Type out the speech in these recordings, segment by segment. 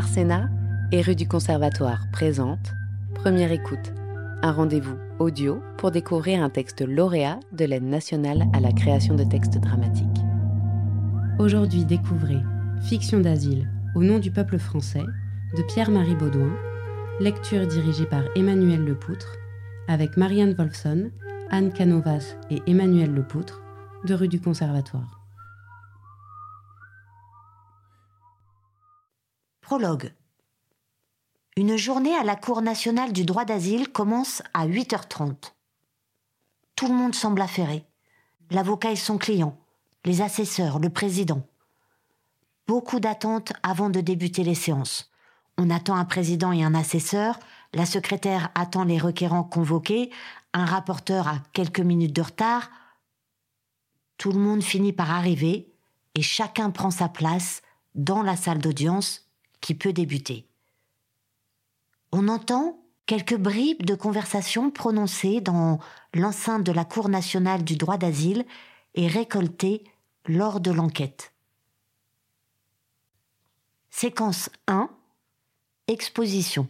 Arsena et rue du Conservatoire présente Première écoute, un rendez-vous audio pour découvrir un texte lauréat de l'aide nationale à la création de textes dramatiques. Aujourd'hui, découvrez Fiction d'asile au nom du peuple français de Pierre-Marie Baudouin, lecture dirigée par Emmanuel Lepoutre, avec Marianne Wolfson, Anne Canovas et Emmanuel Lepoutre, de rue du Conservatoire. Prologue. Une journée à la Cour nationale du droit d'asile commence à 8h30. Tout le monde semble affairé. L'avocat et son client, les assesseurs, le président. Beaucoup d'attentes avant de débuter les séances. On attend un président et un assesseur, la secrétaire attend les requérants convoqués, un rapporteur a quelques minutes de retard. Tout le monde finit par arriver et chacun prend sa place dans la salle d'audience qui peut débuter. On entend quelques bribes de conversation prononcées dans l'enceinte de la Cour nationale du droit d'asile et récoltées lors de l'enquête. Séquence 1 Exposition.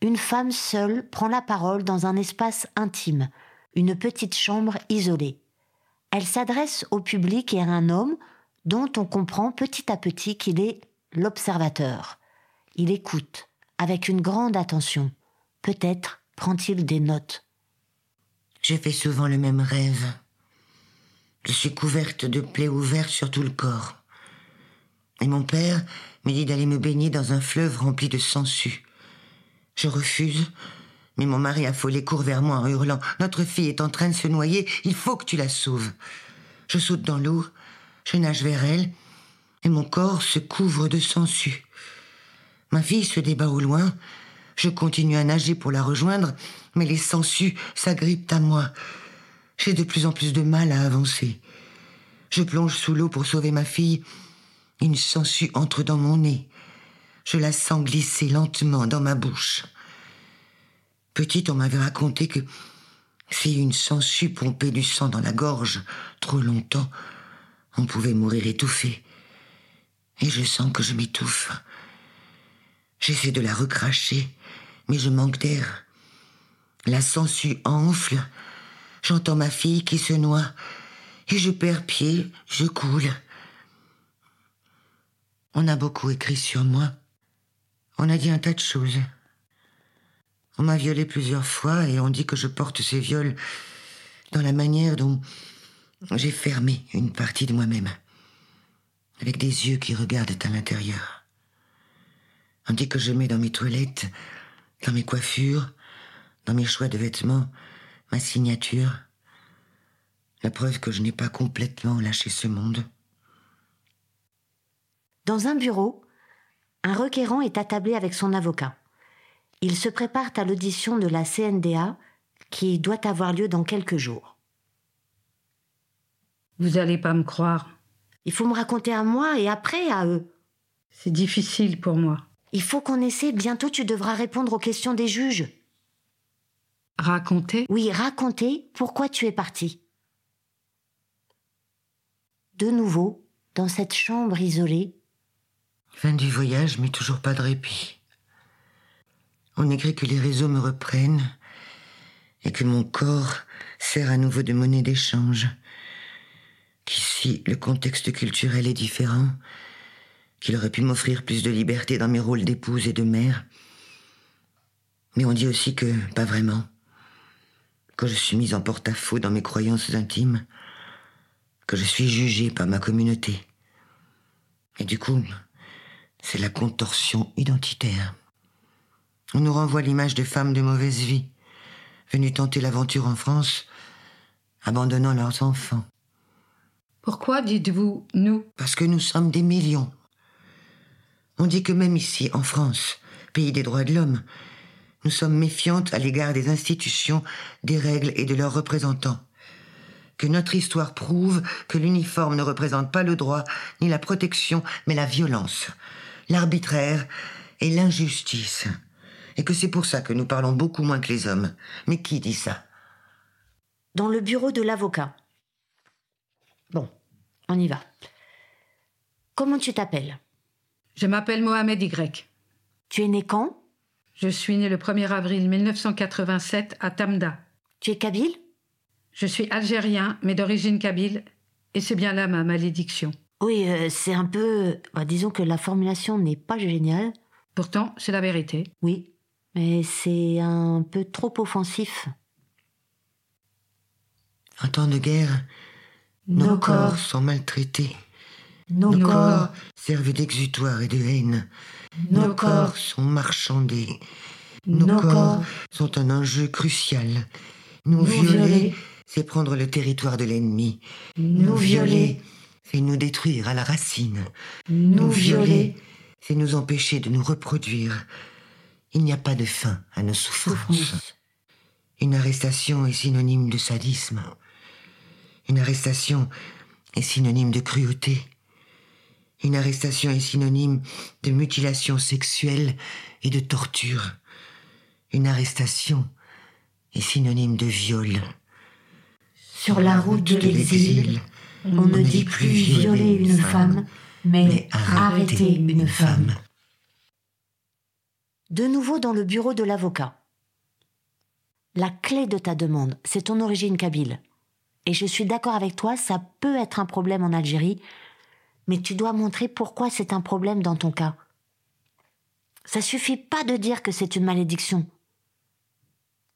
Une femme seule prend la parole dans un espace intime, une petite chambre isolée. Elle s'adresse au public et à un homme dont on comprend petit à petit qu'il est l'observateur. Il écoute avec une grande attention. Peut-être prend-il des notes. Je fais souvent le même rêve. Je suis couverte de plaies ouvertes sur tout le corps. Et mon père me dit d'aller me baigner dans un fleuve rempli de sangsues. Je refuse, mais mon mari affolé court vers moi en hurlant Notre fille est en train de se noyer, il faut que tu la sauves. Je saute dans l'eau, je nage vers elle, et mon corps se couvre de sangsues. Ma fille se débat au loin, je continue à nager pour la rejoindre, mais les sangsues s'agrippent à moi. J'ai de plus en plus de mal à avancer. Je plonge sous l'eau pour sauver ma fille, une sangsue entre dans mon nez. Je la sens glisser lentement dans ma bouche. Petite, on m'avait raconté que si une sangsue pompait du sang dans la gorge trop longtemps, on pouvait mourir étouffé. Et je sens que je m'étouffe. J'essaie de la recracher, mais je manque d'air. La sangsue enfle. J'entends ma fille qui se noie. Et je perds pied, je coule. On a beaucoup écrit sur moi. On a dit un tas de choses. On m'a violé plusieurs fois et on dit que je porte ces viols dans la manière dont j'ai fermé une partie de moi-même, avec des yeux qui regardent à l'intérieur. On dit que je mets dans mes toilettes, dans mes coiffures, dans mes choix de vêtements, ma signature, la preuve que je n'ai pas complètement lâché ce monde. Dans un bureau, un requérant est attablé avec son avocat. Ils se préparent à l'audition de la CNDA qui doit avoir lieu dans quelques jours. Vous allez pas me croire. Il faut me raconter à moi et après à eux. C'est difficile pour moi. Il faut qu'on essaie, bientôt tu devras répondre aux questions des juges. Raconter? Oui, raconter pourquoi tu es parti. De nouveau, dans cette chambre isolée, Fin du voyage, mais toujours pas de répit. On écrit que les réseaux me reprennent et que mon corps sert à nouveau de monnaie d'échange. Qu'ici, le contexte culturel est différent, qu'il aurait pu m'offrir plus de liberté dans mes rôles d'épouse et de mère. Mais on dit aussi que pas vraiment, que je suis mise en porte-à-faux dans mes croyances intimes, que je suis jugée par ma communauté. Et du coup, c'est la contorsion identitaire. On nous renvoie l'image de femmes de mauvaise vie, venues tenter l'aventure en France, abandonnant leurs enfants. Pourquoi dites-vous nous? Parce que nous sommes des millions. On dit que même ici, en France, pays des droits de l'homme, nous sommes méfiantes à l'égard des institutions, des règles et de leurs représentants. Que notre histoire prouve que l'uniforme ne représente pas le droit ni la protection, mais la violence, l'arbitraire et l'injustice. Et que c'est pour ça que nous parlons beaucoup moins que les hommes. Mais qui dit ça? Dans le bureau de l'avocat. Bon, on y va. Comment tu t'appelles? Je m'appelle Mohamed Y. Tu es né quand? Je suis né le 1er avril 1987 à Tamda. Tu es kabyle? Je suis algérien, mais d'origine kabyle, et c'est bien là ma malédiction. Oui, euh, c'est un peu... bah, disons que la formulation n'est pas géniale. Pourtant, c'est la vérité. Oui, mais c'est un peu trop offensif. En temps de guerre, nos, corps sont maltraités. nos, Nos corps, servent d'exutoire et de haine. nos corps, sont marchandés. nos, Nos corps, sont un enjeu crucial. Nous, nous violer, violer, c'est prendre le territoire de l'ennemi. nous violer, c'est nous détruire à la racine. nous violer, c'est nous empêcher de nous reproduire. Il n'y a pas de fin à nos souffrances. souffrance. Une arrestation est synonyme de sadisme. Une arrestation est synonyme de cruauté. Une arrestation est synonyme de mutilation sexuelle et de torture. Une arrestation est synonyme de viol. Sur la route de l'exil, on ne dit plus violer une femme, mais mais arrêter une femme. De nouveau dans le bureau de l'avocat. La clé de ta demande, c'est ton origine kabyle. Et je suis d'accord avec toi, ça peut être un problème en Algérie, mais tu dois montrer pourquoi c'est un problème dans ton cas. Ça suffit pas de dire que c'est une malédiction.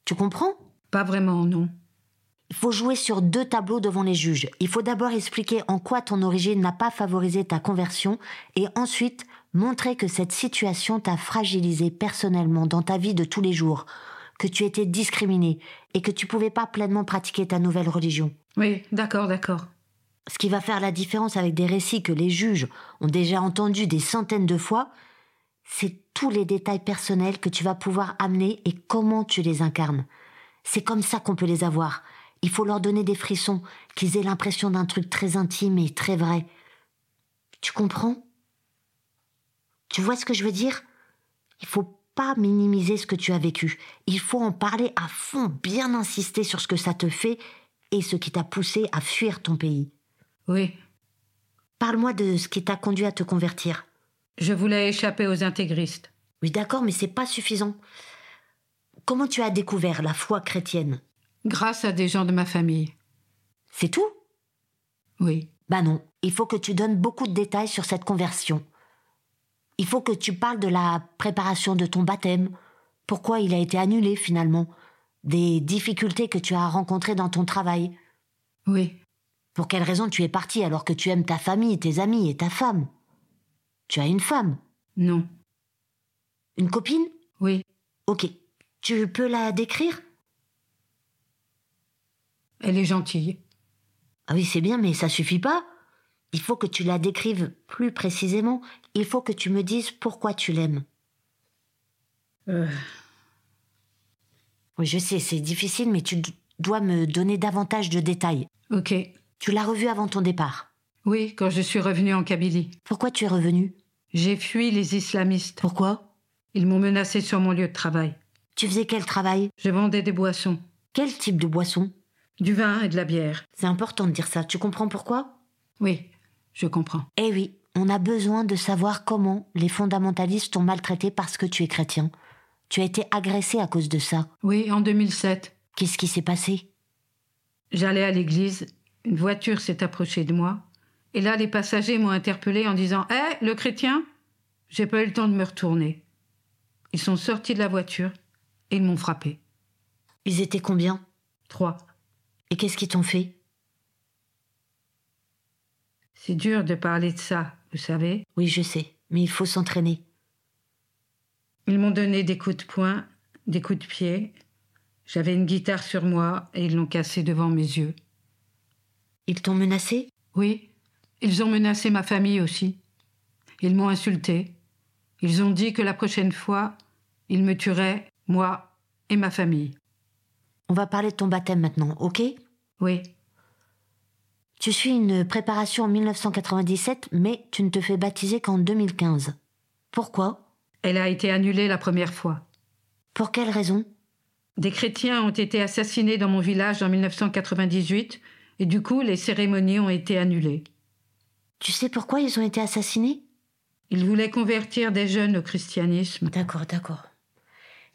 Tu comprends? Pas vraiment, non. Il faut jouer sur deux tableaux devant les juges. Il faut d'abord expliquer en quoi ton origine n'a pas favorisé ta conversion et ensuite montrer que cette situation t'a fragilisé personnellement dans ta vie de tous les jours, que tu étais discriminé et que tu pouvais pas pleinement pratiquer ta nouvelle religion. Oui, d'accord, d'accord. Ce qui va faire la différence avec des récits que les juges ont déjà entendus des centaines de fois, c'est tous les détails personnels que tu vas pouvoir amener et comment tu les incarnes. C'est comme ça qu'on peut les avoir. Il faut leur donner des frissons, qu'ils aient l'impression d'un truc très intime et très vrai. Tu comprends? Tu vois ce que je veux dire? Il faut pas minimiser ce que tu as vécu. Il faut en parler à fond, bien insister sur ce que ça te fait et ce qui t'a poussé à fuir ton pays. Oui, Parle-moi de ce qui t'a conduit à te convertir. je voulais échapper aux intégristes. Oui, d'accord, mais c'est pas suffisant. Comment tu as découvert la foi chrétienne? Grâce à des gens de ma famille. C'est tout? Oui. Bah non, il faut que tu donnes beaucoup de détails sur cette conversion. Il faut que tu parles de la préparation de ton baptême, pourquoi il a été annulé finalement, des difficultés que tu as rencontrées dans ton travail, Oui. pour quelles raisons tu es parti alors que tu aimes ta famille, tes amis et ta femme? Tu as une femme, Non. une copine? Oui. Ok. Tu peux la décrire? Elle est gentille. Ah oui, c'est bien, mais ça suffit pas. Il faut que tu la décrives plus précisément. Il faut que tu me dises pourquoi tu l'aimes. Euh, Oui, je sais, c'est difficile, mais tu dois me donner davantage de détails. ok. Tu l'as revue avant ton départ? Oui, quand je suis revenue en Kabylie. Pourquoi tu es revenu J'ai fui les islamistes. Pourquoi? Ils m'ont menacé sur mon lieu de travail. Tu faisais quel travail? Je vendais des boissons, Quel type de boisson du vin et de la bière. C'est important de dire ça. Tu comprends pourquoi? Oui, je comprends. Eh oui, on a besoin de savoir comment les fondamentalistes t'ont maltraité parce que tu es chrétien. Tu as été agressé à cause de ça. Oui, en 2007, Qu'est-ce qui s'est passé? J'allais à l'église, une voiture s'est approchée de moi, et là les passagers m'ont interpellé en disant Hé, le chrétien? J'ai pas eu le temps de me retourner. Ils sont sortis de la voiture et ils m'ont frappé. Ils étaient combien? Trois. Et qu'est-ce qu'ils t'ont fait? C'est dur de parler de ça, vous savez. Oui, je sais, mais il faut s'entraîner. Ils m'ont donné des coups de poing, des coups de pied. J'avais une guitare sur moi et ils l'ont cassée devant mes yeux. Ils t'ont menacé? Oui, ils ont menacé ma famille aussi. Ils m'ont insulté. Ils ont dit que la prochaine fois, ils me tueraient, moi et ma famille. On va parler de ton baptême maintenant, ok? Oui, Tu suis une préparation en 1997, mais tu ne te fais baptiser qu'en 2015. Pourquoi? Elle a été annulée la première fois. Pour quelle raison? Des chrétiens ont été assassinés dans mon village en 1998 et du coup les cérémonies ont été annulées. Tu sais pourquoi ils ont été assassinés? Il voulait convertir des jeunes au christianisme. D'accord, d'accord.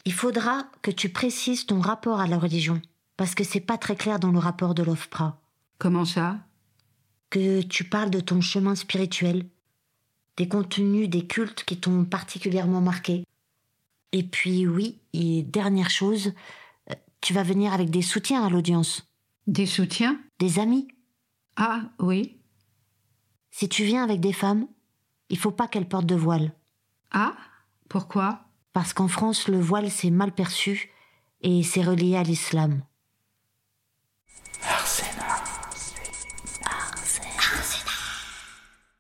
Il faudra que tu précises ton rapport à la religion, parce que c'est pas très clair dans le rapport de l'OFPRA. Comment ça? Que tu parles de ton chemin spirituel, des contenus des cultes qui t'ont particulièrement marqué. Et puis oui, et dernière chose, euh, tu vas venir avec des soutiens à l'audience, Des soutiens? Des amis. Ah, oui. Si tu viens avec des femmes, il faut pas qu'elles portent de voile, Ah, pourquoi? Parce qu'en France le voile c'est mal perçu et c'est relié à l'islam.